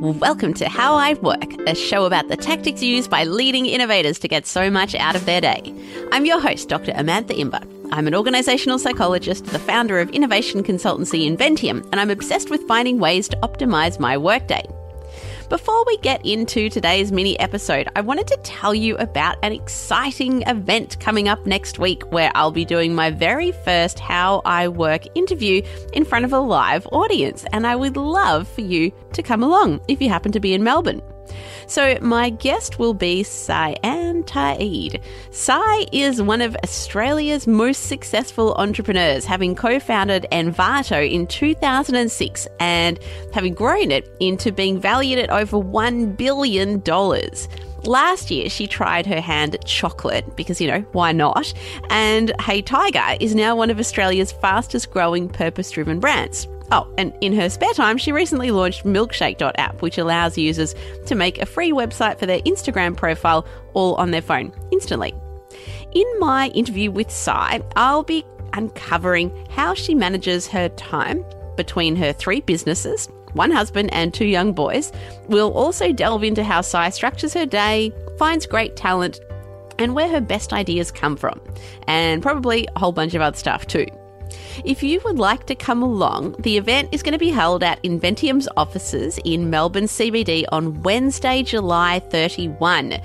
Welcome to How I Work, a show about the tactics used by leading innovators to get so much out of their day. I'm your host, Dr. Amantha Imber. I'm an organizational psychologist, the founder of innovation consultancy Inventium, and I'm obsessed with finding ways to optimize my workday. Before we get into today's mini episode, I wanted to tell you about an exciting event coming up next week where I'll be doing my very first How I Work interview in front of a live audience. And I would love for you to come along if you happen to be in Melbourne. So, my guest will be Cyan Ta'eed. Sai is one of Australia's most successful entrepreneurs, having co founded Envato in 2006 and having grown it into being valued at over $1 billion. Last year, she tried her hand at chocolate because, you know, why not? And Hey Tiger is now one of Australia's fastest growing purpose driven brands. Oh, and in her spare time, she recently launched milkshake.app, which allows users to make a free website for their Instagram profile all on their phone instantly. In my interview with Sai, I'll be uncovering how she manages her time between her three businesses, one husband, and two young boys. We'll also delve into how Sai structures her day, finds great talent, and where her best ideas come from, and probably a whole bunch of other stuff too. If you would like to come along, the event is going to be held at Inventium's offices in Melbourne CBD on Wednesday, July 31.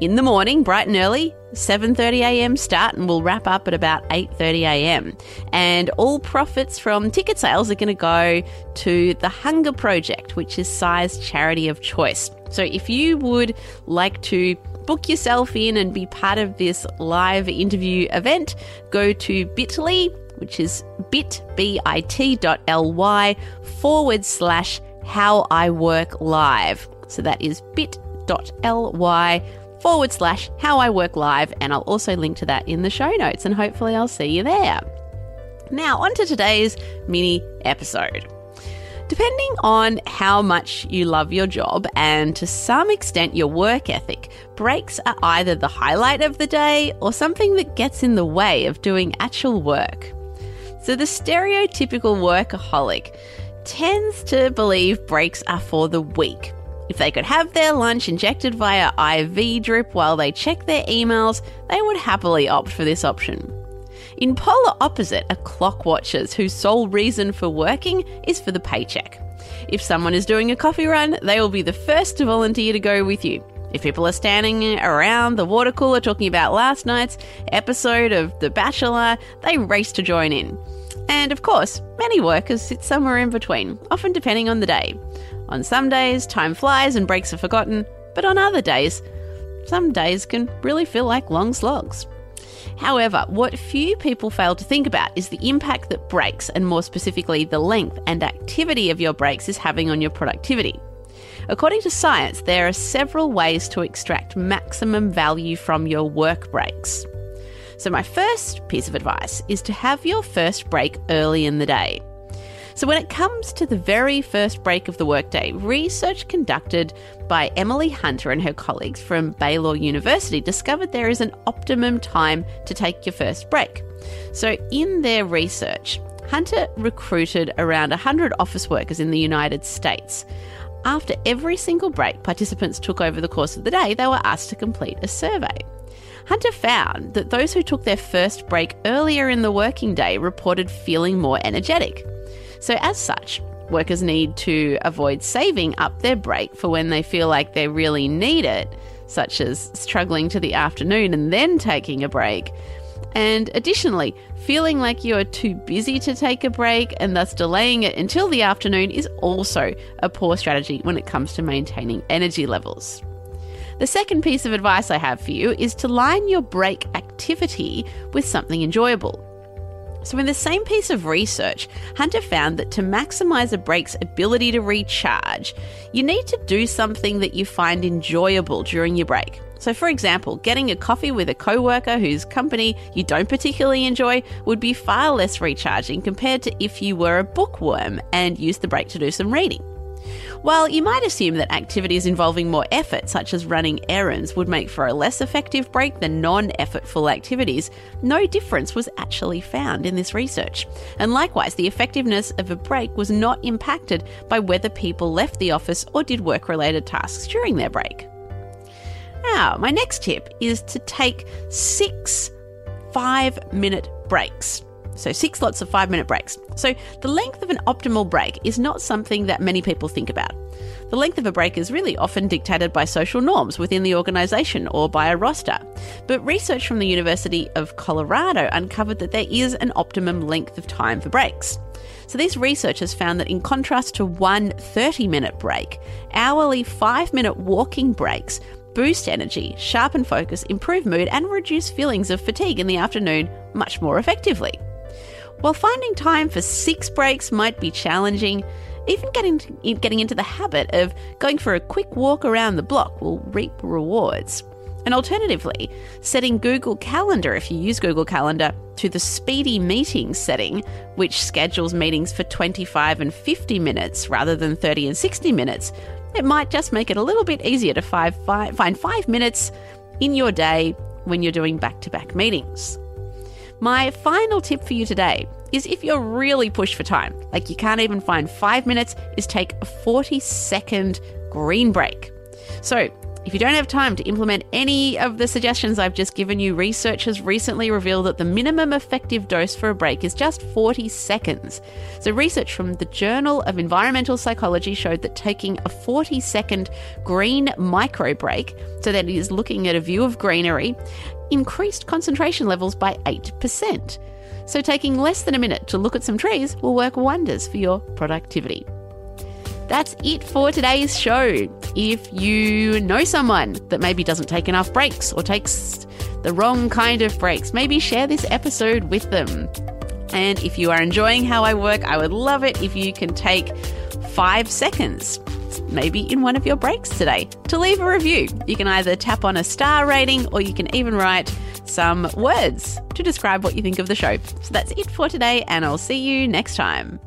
In the morning, bright and early, 7:30 a.m. start and we'll wrap up at about 8:30 a.m. And all profits from ticket sales are going to go to the Hunger Project, which is Sai's charity of choice. So if you would like to book yourself in and be part of this live interview event, go to bit.ly which is bit.ly forward slash how I work live. So that is bit.ly forward slash how I work live. And I'll also link to that in the show notes and hopefully I'll see you there. Now, on to today's mini episode. Depending on how much you love your job and to some extent your work ethic, breaks are either the highlight of the day or something that gets in the way of doing actual work. So the stereotypical workaholic tends to believe breaks are for the weak. If they could have their lunch injected via IV drip while they check their emails, they would happily opt for this option. In polar opposite are clock watchers whose sole reason for working is for the paycheck. If someone is doing a coffee run, they will be the first to volunteer to go with you. If people are standing around the water cooler talking about last night's episode of The Bachelor, they race to join in. And of course, many workers sit somewhere in between, often depending on the day. On some days, time flies and breaks are forgotten, but on other days, some days can really feel like long slogs. However, what few people fail to think about is the impact that breaks, and more specifically, the length and activity of your breaks, is having on your productivity. According to science, there are several ways to extract maximum value from your work breaks. So, my first piece of advice is to have your first break early in the day. So, when it comes to the very first break of the workday, research conducted by Emily Hunter and her colleagues from Baylor University discovered there is an optimum time to take your first break. So, in their research, Hunter recruited around 100 office workers in the United States. After every single break participants took over the course of the day, they were asked to complete a survey. Hunter found that those who took their first break earlier in the working day reported feeling more energetic. So, as such, workers need to avoid saving up their break for when they feel like they really need it, such as struggling to the afternoon and then taking a break. And additionally, feeling like you are too busy to take a break and thus delaying it until the afternoon is also a poor strategy when it comes to maintaining energy levels. The second piece of advice I have for you is to line your break activity with something enjoyable. So, in the same piece of research, Hunter found that to maximize a break's ability to recharge, you need to do something that you find enjoyable during your break. So, for example, getting a coffee with a coworker whose company you don't particularly enjoy would be far less recharging compared to if you were a bookworm and used the break to do some reading. While you might assume that activities involving more effort, such as running errands, would make for a less effective break than non effortful activities, no difference was actually found in this research. And likewise, the effectiveness of a break was not impacted by whether people left the office or did work related tasks during their break. Now, my next tip is to take six five minute breaks. So, six lots of five minute breaks. So, the length of an optimal break is not something that many people think about. The length of a break is really often dictated by social norms within the organisation or by a roster. But research from the University of Colorado uncovered that there is an optimum length of time for breaks. So, these researchers found that in contrast to one 30 minute break, hourly five minute walking breaks boost energy, sharpen focus, improve mood, and reduce feelings of fatigue in the afternoon much more effectively. While finding time for six breaks might be challenging, even getting, getting into the habit of going for a quick walk around the block will reap rewards. And alternatively, setting Google Calendar, if you use Google Calendar, to the speedy meetings setting, which schedules meetings for 25 and 50 minutes rather than 30 and 60 minutes, it might just make it a little bit easier to five, five, find five minutes in your day when you're doing back to back meetings. My final tip for you today is if you're really pushed for time, like you can't even find five minutes, is take a 40 second green break. So, if you don't have time to implement any of the suggestions I've just given you, research has recently revealed that the minimum effective dose for a break is just 40 seconds. So, research from the Journal of Environmental Psychology showed that taking a 40 second green micro break, so that is looking at a view of greenery, increased concentration levels by 8%. So, taking less than a minute to look at some trees will work wonders for your productivity. That's it for today's show. If you know someone that maybe doesn't take enough breaks or takes the wrong kind of breaks, maybe share this episode with them. And if you are enjoying how I work, I would love it if you can take five seconds, maybe in one of your breaks today, to leave a review. You can either tap on a star rating or you can even write some words to describe what you think of the show. So that's it for today, and I'll see you next time.